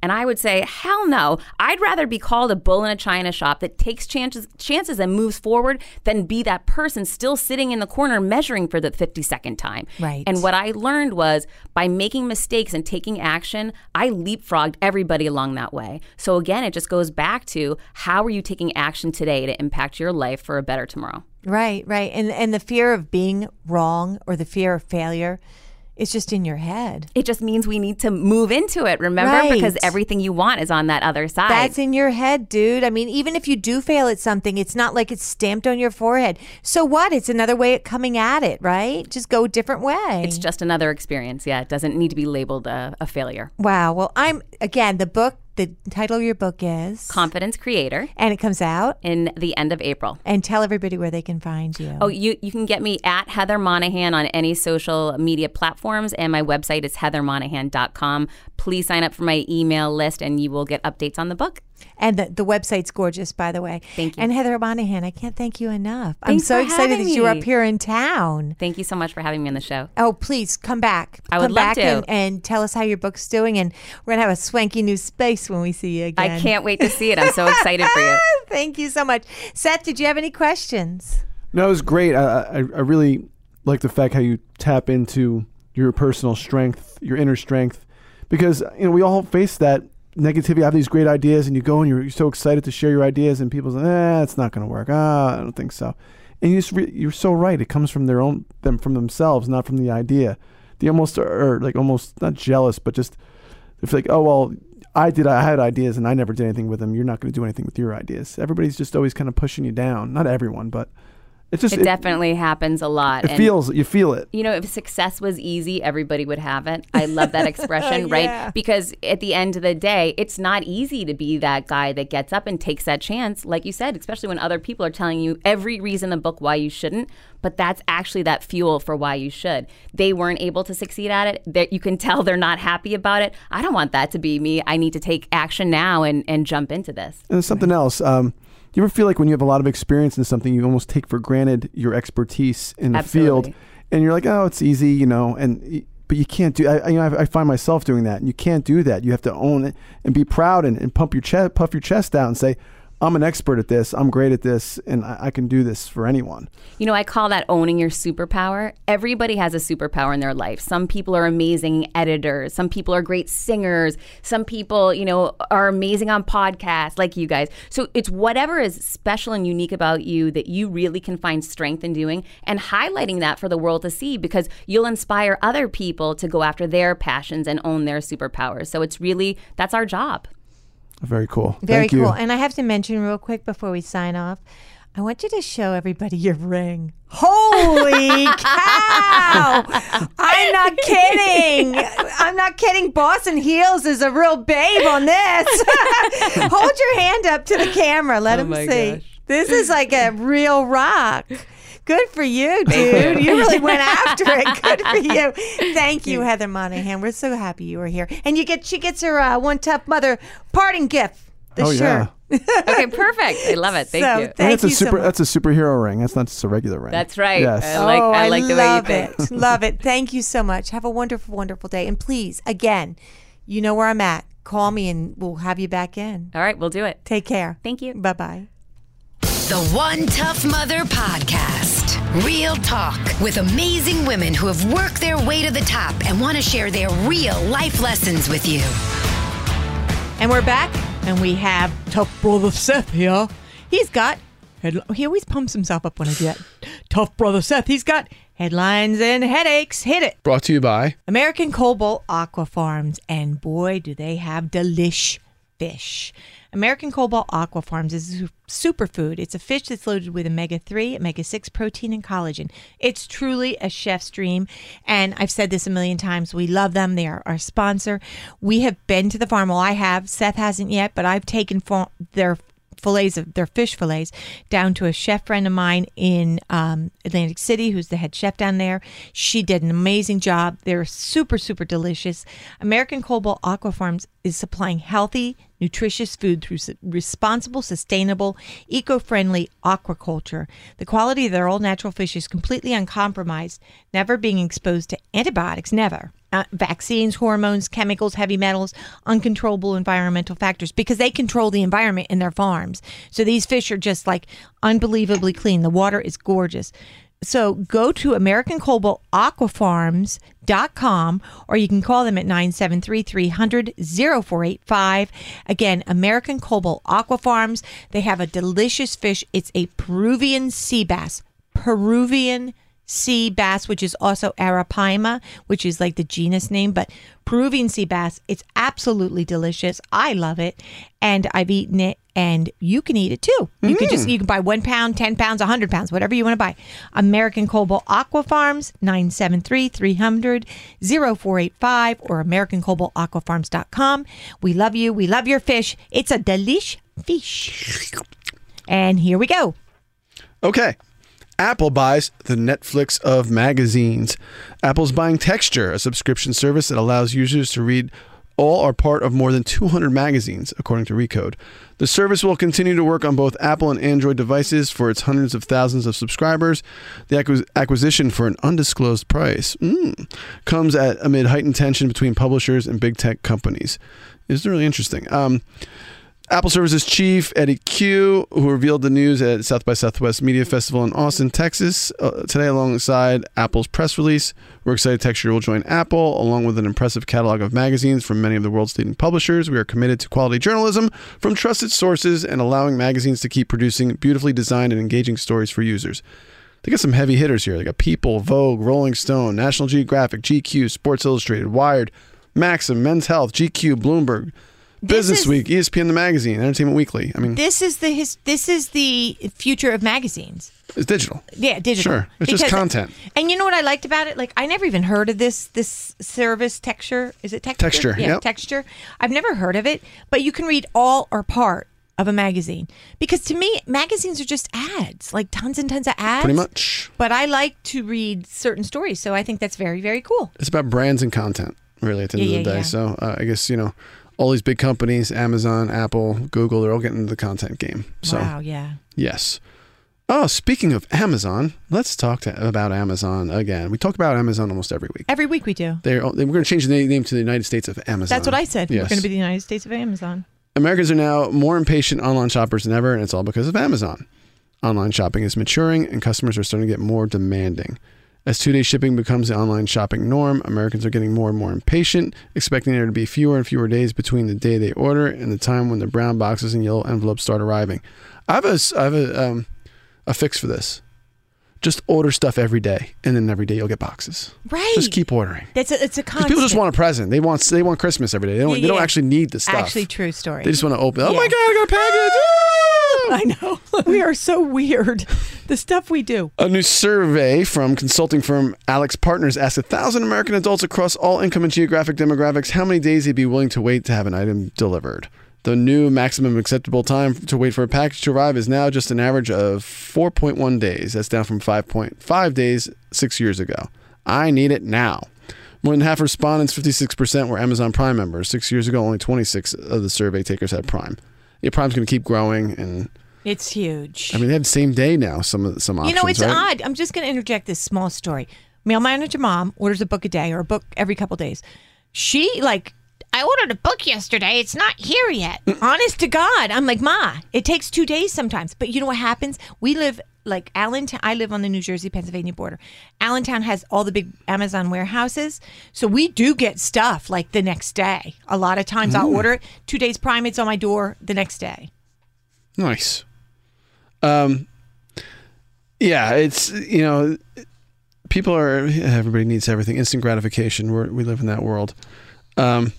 And I would say, hell no. I'd rather be called a bull in a china shop that takes chances, chances and moves forward than be that person still sitting in the corner measuring for the 52nd time. Right. And what I learned was by making mistakes and taking action, I leapfrogged everybody along that way. So again, it just goes back to how are you taking action today to impact your life for a better tomorrow? Right, right. And and the fear of being wrong or the fear of failure it's just in your head. It just means we need to move into it, remember? Right. Because everything you want is on that other side. That's in your head, dude. I mean, even if you do fail at something, it's not like it's stamped on your forehead. So what? It's another way of coming at it, right? Just go a different way. It's just another experience. Yeah, it doesn't need to be labeled a, a failure. Wow. Well, I'm, again, the book the title of your book is Confidence Creator. And it comes out in the end of April. And tell everybody where they can find you. Oh, you, you can get me at Heather Monahan on any social media platforms, and my website is heathermonahan.com. Please sign up for my email list, and you will get updates on the book. And the, the website's gorgeous, by the way. Thank you. And Heather Monahan, I can't thank you enough. Thanks I'm so excited that you're up here in town. Thank you so much for having me on the show. Oh, please come back. I come would love back to. And, and tell us how your book's doing. And we're going to have a swanky new space when we see you again. I can't wait to see it. I'm so excited for you. Thank you so much. Seth, did you have any questions? No, it was great. I, I, I really like the fact how you tap into your personal strength, your inner strength, because you know we all face that negativity. I have these great ideas, and you go and you're, you're so excited to share your ideas, and people say, "Eh, it's not going to work." Ah, I don't think so. And you just re- you're so right. It comes from their own them from themselves, not from the idea. They almost are like almost not jealous, but just feel like, "Oh well, I did. I had ideas, and I never did anything with them. You're not going to do anything with your ideas." Everybody's just always kind of pushing you down. Not everyone, but it's just It, it, definitely happens a lot. it and- feels you feel it. you know, if success was easy, everybody would have it. I love that expression, Yeah. right? Because at the end of the day, it's not easy to be that guy that gets up and takes that chance, like you said, especially when other people are telling you every reason in the book why you shouldn't. But that's actually that fuel for why you should. They weren't able to succeed at it. That you can tell they're not happy about it. I don't want that to be me. I need to take action now and, and jump into this. And there's something else. Um, you ever feel like when you have a lot of experience in something, you almost take for granted your expertise in the field, and you're like, oh, it's easy, you know, and. But you can't do. I, I- you know, I, I find myself doing that, and you can't do that. You have to own it and be proud and, and pump your chest, puff your chest out, and say, "I'm an expert at this. I'm great at this, and I, I can do this for anyone." You know, I call that owning your superpower. Everybody has a superpower in their life. Some people are amazing editors. Some people are great singers. Some people, you know, are amazing on podcasts like you guys. So it's whatever is special and unique about you that you really can find strength in doing and highlighting that for the world to see because you'll inspire other people to go after their passions and own their superpowers. So it's really, that's our job. Very cool. Very Thank you. cool. And I have to mention real quick before we sign off, I want you to show everybody your ring. Holy cow! I'm not kidding. I'm not kidding. Boss in Heels is a real babe on this. Hold your hand up to the camera. Let oh them see. This is like a real rock. Good for you, dude. You really went after it. Good for you. Thank you, Heather Monahan. We're so happy you were here. And you get she gets her uh, one tough mother parting gift. The Oh, shirt. yeah. Okay, perfect. I love it. Thank So, you. And Thank that's a you so super. much. that's a superhero ring. That's not just a regular ring. That's right. Yes. I like, oh, I like the way you love think. it. love it. Thank you so much. Have a wonderful, wonderful day. And please, again, you know where I'm at. Call me and we'll have you back in. All right, we'll do it. Take care. Thank you. Bye bye. The One Tough Mother Podcast. Real talk with amazing women who have worked their way to the top and want to share their real life lessons with you. And we're back, and we have tough brother Seth here. He's got, he always pumps himself up when I do that. Tough brother Seth. He's got headlines and headaches. Hit it. Brought to you by American Cobalt Aqua Farms, and boy, do they have delish fish. American Cobalt Aqua Farms is a superfood. It's a fish that's loaded with omega 3, omega 6 protein, and collagen. It's truly a chef's dream. And I've said this a million times. We love them. They are our sponsor. We have been to the farm. Well, I have. Seth hasn't yet, but I've taken fa- their fillets of their fish fillets down to a chef friend of mine in um, Atlantic City, who's the head chef down there. She did an amazing job. They're super, super delicious. American Cobalt Aqua Farms is supplying healthy, nutritious food through responsible, sustainable, eco-friendly aquaculture. The quality of their all natural fish is completely uncompromised, never being exposed to antibiotics, never. Uh, vaccines, hormones, chemicals, heavy metals, uncontrollable environmental factors because they control the environment in their farms. So these fish are just like unbelievably clean. The water is gorgeous. So go to AmericanCobaltAquafarms.com or you can call them at 973-300-0485. Again, American Cobalt Aqua Farms. They have a delicious fish. It's a Peruvian sea bass. Peruvian sea bass, which is also Arapaima, which is like the genus name, but Peruvian sea bass, it's absolutely delicious. I love it. And I've eaten it and you can eat it too. You can just, mm. you can buy one pound, 10 pounds, a 100 pounds, whatever you want to buy. American Cobalt Aqua Farms, 973 300 0485 or AmericanCobaltAquafarms.com. We love you. We love your fish. It's a delish fish. And here we go. Okay. Apple buys the Netflix of magazines. Apple's buying Texture, a subscription service that allows users to read all or part of more than 200 magazines, according to Recode. The service will continue to work on both Apple and Android devices for its hundreds of thousands of subscribers. The acquis- acquisition for an undisclosed price mm, comes at amid heightened tension between publishers and big tech companies. It's really interesting. Um, Apple Services Chief Eddy Cue, who revealed the news at South by Southwest Media Festival in Austin, Texas, uh, today alongside Apple's press release. We're excited Texture will join Apple, along with an impressive catalog of magazines from many of the world's leading publishers. We are committed to quality journalism from trusted sources and allowing magazines to keep producing beautifully designed and engaging stories for users. They got some heavy hitters here. They got People, Vogue, Rolling Stone, National Geographic, GQ, Sports Illustrated, Wired, Maxim, Men's Health, GQ, Bloomberg, Business is- Week, ESPN the Magazine, Entertainment Weekly. I mean, This is the his, this is the future of magazines. it's digital. Yeah, digital. Sure. It's just content. And you know what I liked about it? Like I never even heard of this this service texture. Is it texture? Texture, Yeah, yep. texture. I've never heard of it, but you can read all or part of a magazine. Because to me, magazines are just ads, like tons and tons of ads. Pretty much. But I like to read certain stories, so I think that's very very cool. It's about brands and content, really, at the end Yeah, of the yeah, day. yeah. So uh, I guess, you know, all these big companies, Amazon, Apple, Google, they're all getting into the content game. So wow, yeah. yes. Oh, speaking of Amazon, let's talk to, about Amazon again. We talk about Amazon almost every week. Every week we do. They're, they we're going to change the name to the United States of Amazon. That's what I said. We're going to be the United States of Amazon. Americans are now more impatient online shoppers than ever, and it's all because of Amazon. Online shopping is maturing, and customers are starting to get more demanding. As two day shipping becomes the online shopping norm, Americans are getting more and more impatient, expecting there to be fewer and fewer days between the day they order and the time when the brown boxes and yellow envelopes start arriving. I have a, I have a, um, a fix for this. Just order stuff every day, and then every day you'll get boxes. Right. Just keep ordering. That's a, it's a constant. people just want a present. They want they want Christmas every day. They don't, Yeah, they don't yeah. actually need the stuff. Actually, true story. They just want to open. Oh Yeah. my god, I got a package! Ah! I know. we are so weird. The stuff we do. A new survey from consulting firm AlixPartners asked a thousand American adults across all income and geographic demographics how many days they'd be willing to wait to have an item delivered. The new maximum acceptable time to wait for a package to arrive is now just an average of 4.1 days. That's down from 5.5 days six years ago. I need it now. More than half respondents, 56%, were Amazon Prime members. Six years ago, only 26 of the survey takers had Prime. Yeah, Prime's going to keep growing, and It's huge. I mean they have the same day now. Some of some you know, it's right? odd. I'm just going to interject this small story. Mail manager mom orders a book a day or a book every couple days. She like. I ordered a book yesterday. It's not here yet. Honest to God, I'm like, Ma, it takes two days sometimes. But you know what happens? We live like Allentown. I live on the New Jersey Pennsylvania border. Allentown has all the big Amazon warehouses, so we do get stuff like the next day. A lot of times I'll order it two days prime. It's on my door the next day. Nice. Um, yeah, it's you know, people are everybody needs everything instant gratification. We're, we live in that world. Um,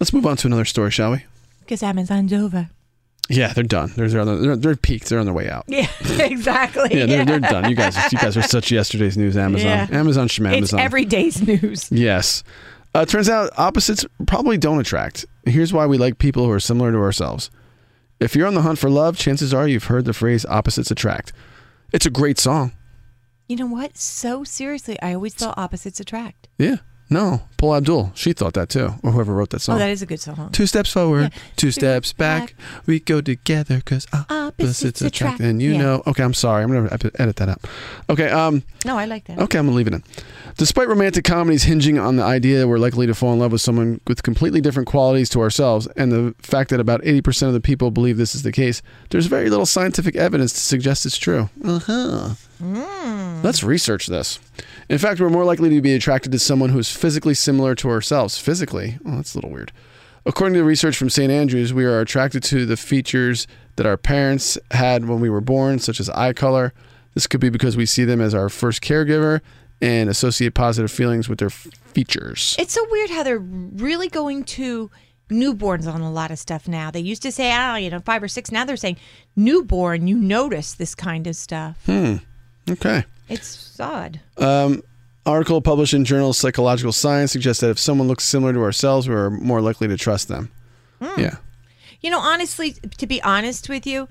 let's move on to another story, shall we? Because Amazon's over. Yeah, they're done. They're they're, on the, they're, they're peaked. They're on their way out. Yeah, exactly. Yeah, they're, they're done. You guys, you guys are such yesterday's news. Amazon, Yeah. Amazon, Shmamazon. It's every day's news. Yes. Uh, turns out opposites probably don't attract. Here's why we like people who are similar to ourselves. If you're on the hunt for love, chances are you've heard the phrase opposites attract. It's a great song. You know what? So seriously, I always thought opposites attract. Yeah. No, Paula Abdul. She thought that too, or whoever wrote that song. Oh, that is a good song. Two steps forward, Yeah. two steps back. We go together because opposites Opposites attract. And you Yeah. know. Okay, I'm sorry. I'm gonna edit that out. Okay. Um. No, I like that. Okay, I'm gonna leave it in. Despite romantic comedies hinging on the idea that we're likely to fall in love with someone with completely different qualities to ourselves, and the fact that about 80% of the people believe this is the case, there's very little scientific evidence to suggest it's true. Uh huh. Let's research this. In fact, we're more likely to be attracted to someone who is physically similar to ourselves. Physically? Oh, that's a little weird. According to research from St. Andrews, we are attracted to the features that our parents had when we were born, such as eye color. This could be because we see them as our first caregiver and associate positive feelings with their f- features. It's so weird how they're really going to newborns on a lot of stuff now. They used to say, oh, you know, five or six. Now they're saying newborn, you notice this kind of stuff. Hmm. Okay. It's odd. Um, article published in Journal of Psychological Science suggests that if someone looks similar to ourselves, we're more likely to trust them. Yeah. You know, honestly, to be honest with you,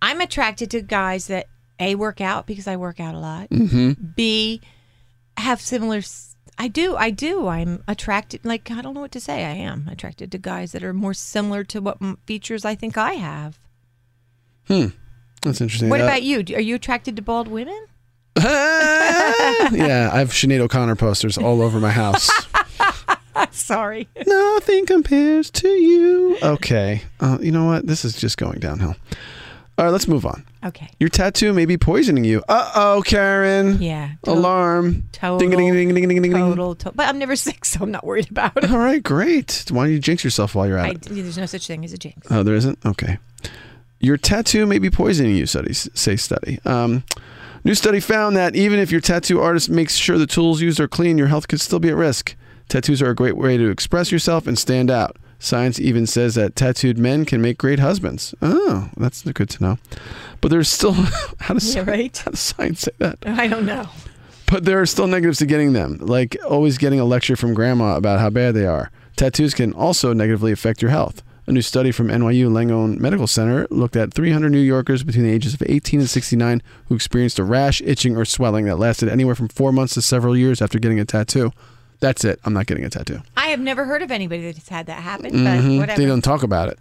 I'm attracted to guys that A, work out because I work out a lot, Mm-hmm. B, have similar. I do, I do. I'm attracted, like, I don't know what to say. I am attracted to guys that are more similar to what features I think I have. Hmm. That's interesting. What Uh, about you? Are you attracted to bald women? yeah, I have Sinead O'Connor posters all over my house. Sorry. Nothing compares to you. Okay. Uh, you know what? This is just going downhill. All right, let's move on. Okay. Your tattoo may be poisoning you. Uh oh, Karen. Yeah. Alarm. Total. Ding, ding, ding, ding, ding, ding, ding. Total, to- but I'm never sick, so I'm not worried about it. All right, great. Why don't you jinx yourself while you're at I, it? there's no such thing as a jinx. Oh, there isn't? Okay. Your tattoo may be poisoning you, studies say study. Um, new study found that even if your tattoo artist makes sure the tools used are clean, your health could still be at risk. Tattoos are a great way to express yourself and stand out. Science even says that tattooed men can make great husbands. Oh, that's good to know. But there's still how does Yeah, right? how does science say that? I don't know. But there are still negatives to getting them, like always getting a lecture from grandma about how bad they are. Tattoos can also negatively affect your health. A new study from NYU Langone Medical Center looked at 300 New Yorkers between the ages of 18 and 69 who experienced a rash, itching, or swelling that lasted anywhere from four months to several years after getting a tattoo. That's it. I'm not getting a tattoo. I have never heard of anybody that's had that happen, but Mhm. whatever. They don't talk about it.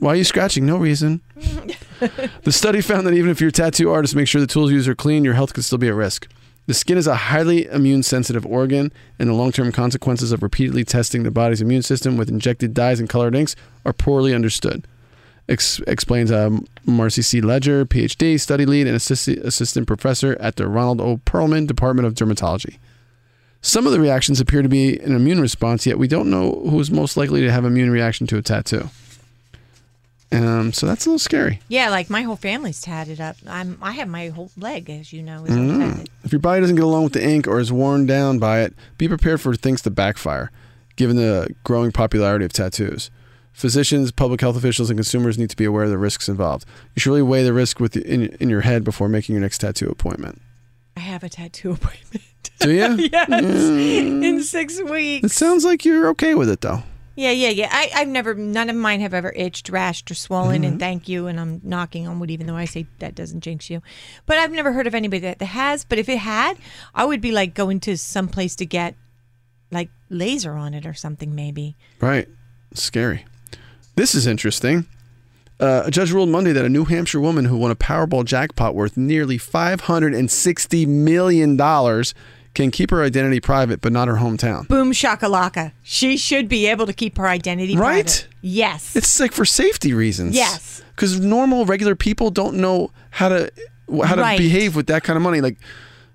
Why are you scratching? No reason. the study found that even if you're a tattoo artist, make sure the tools used are clean, your health could still be at risk. The skin is a highly immune sensitive organ, and the long term consequences of repeatedly testing the body's immune system with injected dyes and colored inks are poorly understood. Ex- explains um, Marcy C. Ledger, PhD, study lead, and assist- assistant professor at the Ronald O. Perelman Department of Dermatology. Some of the reactions appear to be an immune response, yet we don't know who is most likely to have immune reaction to a tattoo. Um, so that's a little scary. yeah, like my whole family's tatted up. I'm I have my whole leg, as you know, is Mm. tatted. If your body doesn't get along with the ink or is worn down by it, be prepared for things to backfire, given the growing popularity of tattoos. Physicians, public health officials, and consumers need to be aware of the risks involved. You should really weigh the risk with the, in, in your head before making your next tattoo appointment. I have a tattoo appointment. Do you? yes, in six weeks. It sounds like you're okay with it, though. Yeah, yeah, yeah. I, I've never, none of mine have ever itched, rashed, or swollen. Mm-hmm. And thank you. And I'm knocking on wood, even though I say that doesn't jinx you. But I've never heard of anybody that, that has. But if it had, I would be like going to some place to get like laser on it or something, maybe. Right. Scary. This is interesting. Uh, a judge ruled Monday that a New Hampshire woman who won a Powerball jackpot worth nearly $560 million can keep her identity private, but not her hometown. Boom shakalaka. She should be able to keep her identity private. Right? private. Yes. It's like for safety reasons. Yes. Because normal, regular people don't know how to how to Right. behave with that kind of money. Like,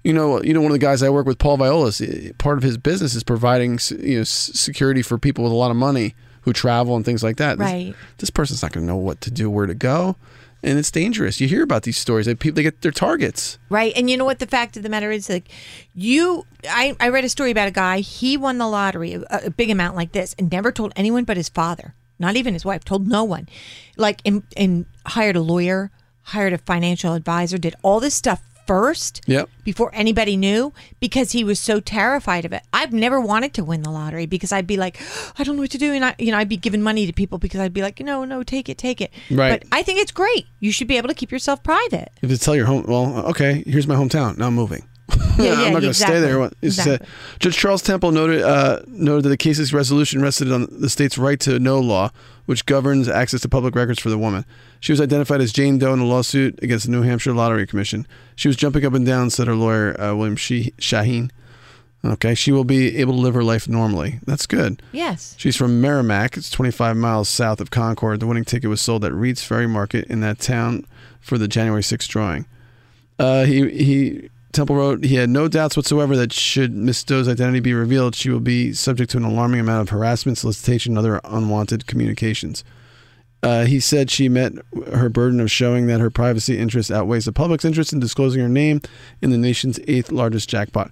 you know, you know, one of the guys I work with, Paul Violas. eh, Part of his business is providing you know security for people with a lot of money who travel and things like that. This- Right. This, person's not going to know what to do, where to go, and it's dangerous. You hear about these stories. That people they get their targets. Right. And you know what the fact of the matter is? Like, you, I, I read a story about a guy, he won the lottery, a, a big amount like this, and never told anyone but his father, not even his wife, told no one. Like, and, and hired a lawyer, hired a financial advisor, did all this stuff first Yep. before anybody knew because he was so terrified of it. I've never wanted to win the lottery because I'd be like, I don't know what to do. And I, you know, I'd be giving money to people because I'd be like, no, no, take it, take it. Right. But I think it's great. You should be able to keep yourself private. If you tell your home, well, okay, here's my hometown. Now I'm moving. Yeah, I'm yeah, not going to stay there. Uh, Exactly. Judge Charles Temple noted uh, noted that the case's resolution rested on the state's right to know law, which governs access to public records for the woman. She was identified as Jane Doe in a lawsuit against the New Hampshire Lottery Commission. She was jumping up and down, said her lawyer uh, William she- Shaheen. Okay, she will be able to live her life normally. That's good. Yes. She's from Merrimack. It's 25 miles south of Concord. The winning ticket was sold at Reed's Ferry Market in that town for the January 6th drawing. Uh, he he Temple wrote he had no doubts whatsoever that should Miss Doe's identity be revealed, she will be subject to an alarming amount of harassment, solicitation, and other unwanted communications. Uh, he said she met her burden of showing that her privacy interest outweighs the public's interest in disclosing her name in the nation's eighth largest jackpot.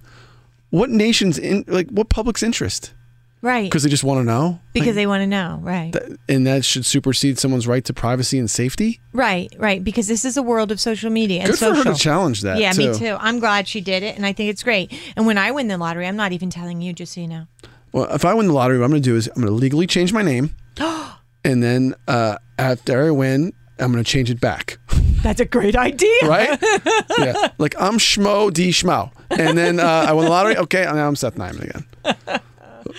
What nation's in like what public's interest? Right. Because they just want to know. Because they want to know. Right. Th- and that should supersede someone's right to privacy and safety. Right, right. Because this is a world of social media and Good for her social. to challenge that. yeah, too. me too. I'm glad she did it, and I think it's great. And when I win the lottery, I'm not even telling you, just so you know. Well, if I win the lottery, what I'm going to do is I'm going to legally change my name, and then uh, after I win, I'm going to change it back. That's a great idea. Right? yeah. Like I'm Schmo D Schmo, and then uh, I won the lottery. Okay, now I'm Seth Nyman again.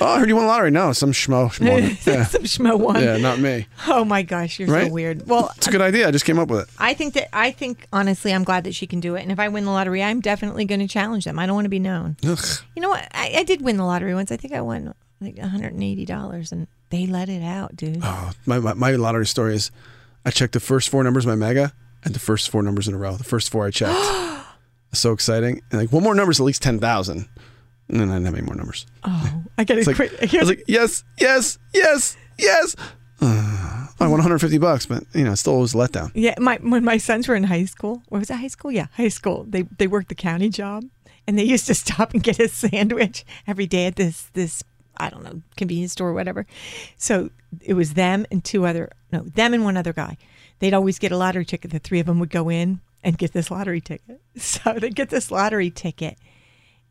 Oh, I heard you won the lottery. No, some Schmo. Schmo. Yeah. Some schmo one. yeah, not me. Oh my gosh, you're Right? so weird. Well, It's a good idea. I just came up with it. I think that I think honestly, I'm glad that she can do it. And if I win the lottery, I'm definitely going to challenge them. I don't want to be known. Ugh. You know what? I, I did win the lottery once. I think I won like 180 dollars, and they let it out, dude. Oh, my, my my lottery story is, I checked the first four numbers of my mega and the first four numbers in a row. The first four I checked. so exciting. And like one more number is at least ten thousand. And then I didn't have any more numbers. Oh, I got It's to like, quit. I was like, yes, yes, yes, yes. Uh, I won 150 bucks, but you know, it still was a letdown. Yeah, my when my sons were in high school, what was it? High school? Yeah, high school. They they worked the county job, and they used to stop and get a sandwich every day at this this I don't know convenience store or whatever. So it was them and two other no them and one other guy. They'd always get a lottery ticket. The three of them would go in and get this lottery ticket. So they get this lottery ticket,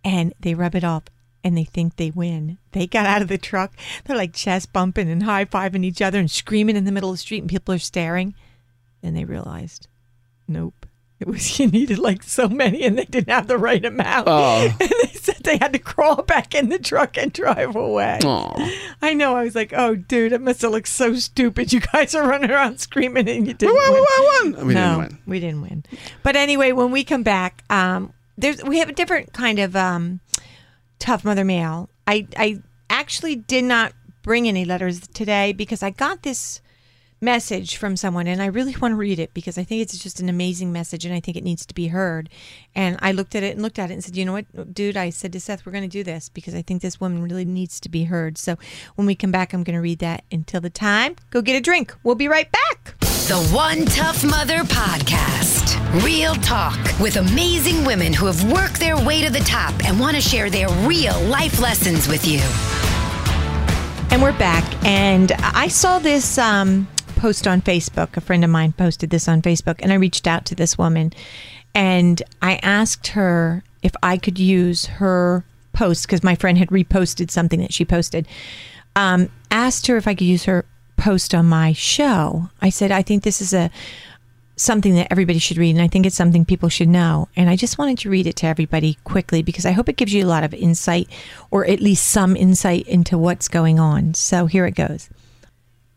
and they rub it up. And they think they win. They got out of the truck. They're like chest bumping and high fiving each other and screaming in the middle of the street, and people are staring. Then they realized, nope, It was you needed like so many, and they didn't have the right amount. Oh. And they said they had to crawl back in the truck and drive away. Aw. I know. I was like, "Oh, dude, it must have looked so stupid. You guys are running around screaming, and you didn't won, win." we won, we won. We no, didn't win. we didn't win. But anyway, when we come back, um, there's we have a different kind of um, tough mother mail. I I actually did not bring any letters today because I got this message from someone and I really want to read it because I think it's just an amazing message and I think it needs to be heard. And I looked at it and looked at it and said, "You know what, dude, I said to Seth, we're going to do this because I think this woman really needs to be heard." So, when we come back, I'm going to read that. Until the time, go get a drink. We'll be right back. The One Tough Mother Podcast. Real talk with amazing women who have worked their way to the top and want to share their real life lessons with you. And we're back. And I saw this um, post on Facebook. A friend of mine posted this on Facebook, and I reached out to this woman and I asked her if I could use her post because my friend had reposted something that she posted. Um, asked her if I could use her post on my show. I said, I think this is a something that everybody should read, and I think it's something people should know. And I just wanted to read it to everybody quickly because I hope it gives you a lot of insight, or at least some insight into what's going on. So here it goes.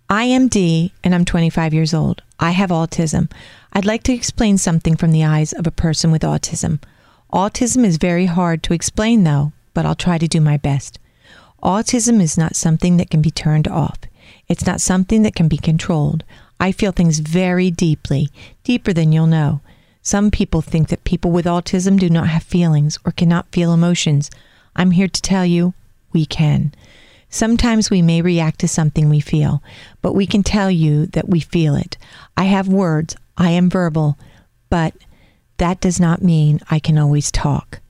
I am D, and I'm 25 years old. I have autism. I'd like to explain something from the eyes of a person with autism. Autism is very hard to explain, though, but I'll try to do my best. Autism is not something that can be turned off. It's not something that can be controlled. I feel things very deeply, deeper than you'll know. Some people think that people with autism do not have feelings or cannot feel emotions. I'm here to tell you we can. Sometimes we may react to something we feel, but we can tell you that we feel it. I have words, I am verbal, but that does not mean I can always talk.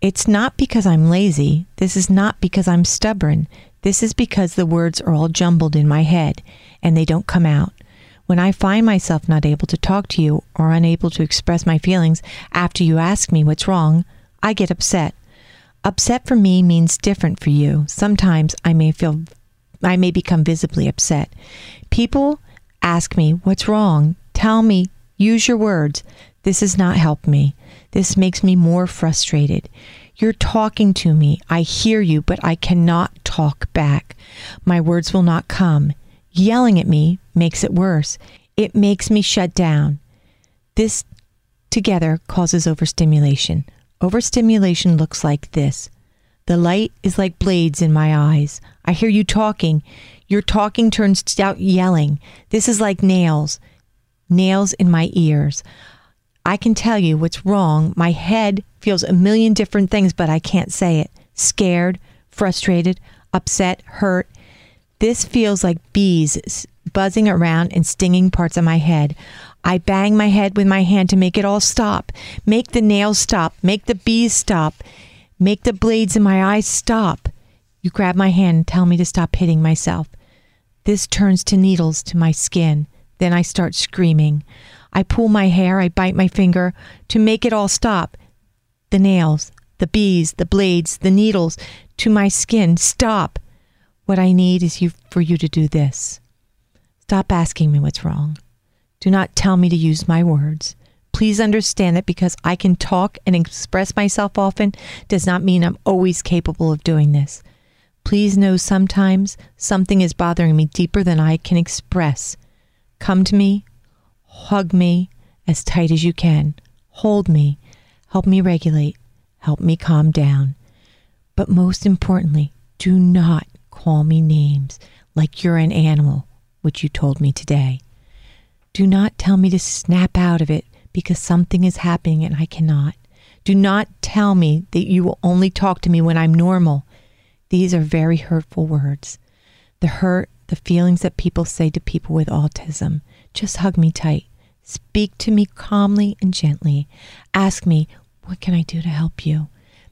It's not because I'm lazy. This is not because I'm stubborn. This is because the words are all jumbled in my head and they don't come out. When I find myself not able to talk to you or unable to express my feelings after you ask me what's wrong, I get upset. Upset for me means different for you. Sometimes I may feel I may become visibly upset. People ask me, "What's wrong?" Tell me, use your words. This has not helped me. This makes me more frustrated. You're talking to me. I hear you, but I cannot talk back. My words will not come. Yelling at me makes it worse. It makes me shut down. This together causes overstimulation. Overstimulation looks like this. The light is like blades in my eyes. I hear you talking. Your talking turns out yelling. This is like nails. Nails in my ears. I can tell you what's wrong. My head feels a million different things, but I can't say it. Scared, frustrated, upset, hurt. This feels like bees buzzing around and stinging parts of my head. I bang my head with my hand to make it all stop. Make the nails stop. Make the bees stop. Make the blades in my eyes stop. You grab my hand and tell me to stop hitting myself. This turns to needles to my skin. Then I start screaming. I pull my hair, I bite my finger to make it all stop. The nails, the bees, the blades, the needles to my skin stop. What I need is you for you to do this. Stop asking me what's wrong. Do not tell me to use my words. Please understand that because I can talk and express myself often does not mean I'm always capable of doing this. Please know sometimes something is bothering me deeper than I can express. Come to me, hug me as tight as you can, hold me, help me regulate, help me calm down. But most importantly, do not call me names like you're an animal, which you told me today. Do not tell me to snap out of it because something is happening and I cannot. Do not tell me that you will only talk to me when I'm normal. These are very hurtful words. The hurt, the feelings that people say to people with autism. Just hug me tight. Speak to me calmly and gently. Ask me, what can I do to help you?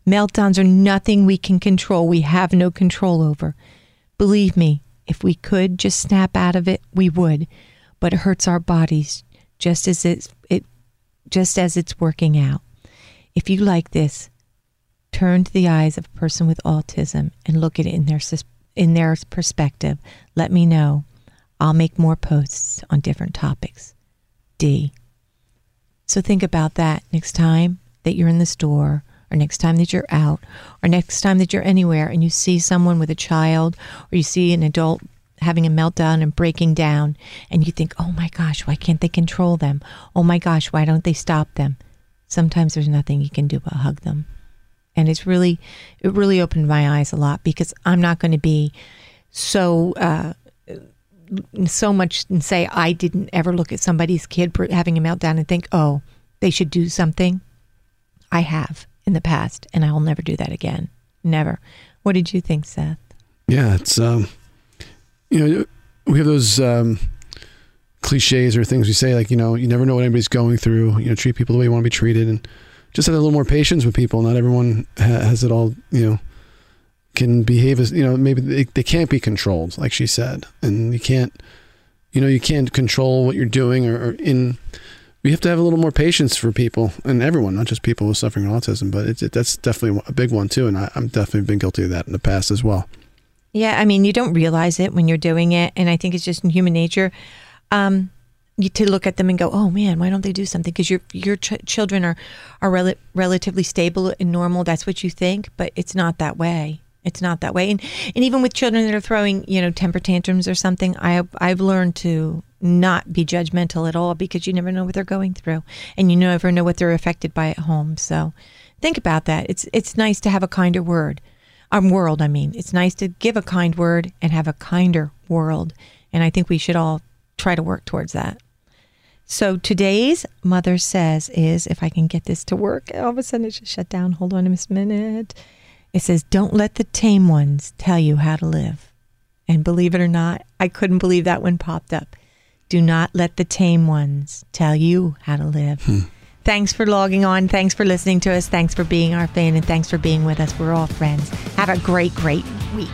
Meltdowns are nothing we can control. We have no control over. Believe me, if we could just snap out of it, we would. But it hurts our bodies just as it's it just as it's working out. If you like this, turn to the eyes of a person with autism and look at it in their in their perspective. Let me know. I'll make more posts on different topics. D. So think about that next time that you're in the store or next time that you're out or next time that you're anywhere and you see someone with a child or you see an adult having a meltdown and breaking down and you think, "Oh my gosh, why can't they control them? Oh my gosh, why don't they stop them?" Sometimes there's nothing you can do but hug them. And it's really it really opened my eyes a lot because I'm not going to be so uh so much and say I didn't ever look at somebody's kid having a meltdown and think, "Oh, they should do something." I have in the past, and I will never do that again. Never. What did you think, Seth? Yeah, it's um, you know, we have those um, cliches or things we say like, you know, you never know what anybody's going through. You know, treat people the way you want to be treated, and just have a little more patience with people. Not everyone ha- has it all. You know, can behave as you know. Maybe they, they can't be controlled, like she said, and you can't. You know, you can't control what you're doing, or, or in we have to have a little more patience for people and everyone, not just people are suffering autism, but it's, it, that's definitely a big one too. And I, I'm definitely been guilty of that in the past as well. Yeah, I mean, you don't realize it when you're doing it, and I think it's just in human nature um, to look at them and go, "Oh man, why don't they do something?" Because your your ch- children are are rel- relatively stable and normal. That's what you think, but it's not that way. It's not that way. And and even with children that are throwing, you know, temper tantrums or something, I I've learned to not be judgmental at all because you never know what they're going through and you never know what they're affected by at home. So think about that. It's it's nice to have a kinder word. Um, world, I mean. It's nice to give a kind word and have a kinder world. And I think we should all try to work towards that. So today's Mother Says is, if I can get this to work, all of a sudden it just shut down. Hold on a minute. It says, Don't let the tame ones tell you how to live. And believe it or not, I couldn't believe that one popped up. Do not let the tame ones tell you how to live. Hmm. Thanks for logging on. Thanks for listening to us. Thanks for being our fan. And thanks for being with us. We're all friends. Have a great, great week.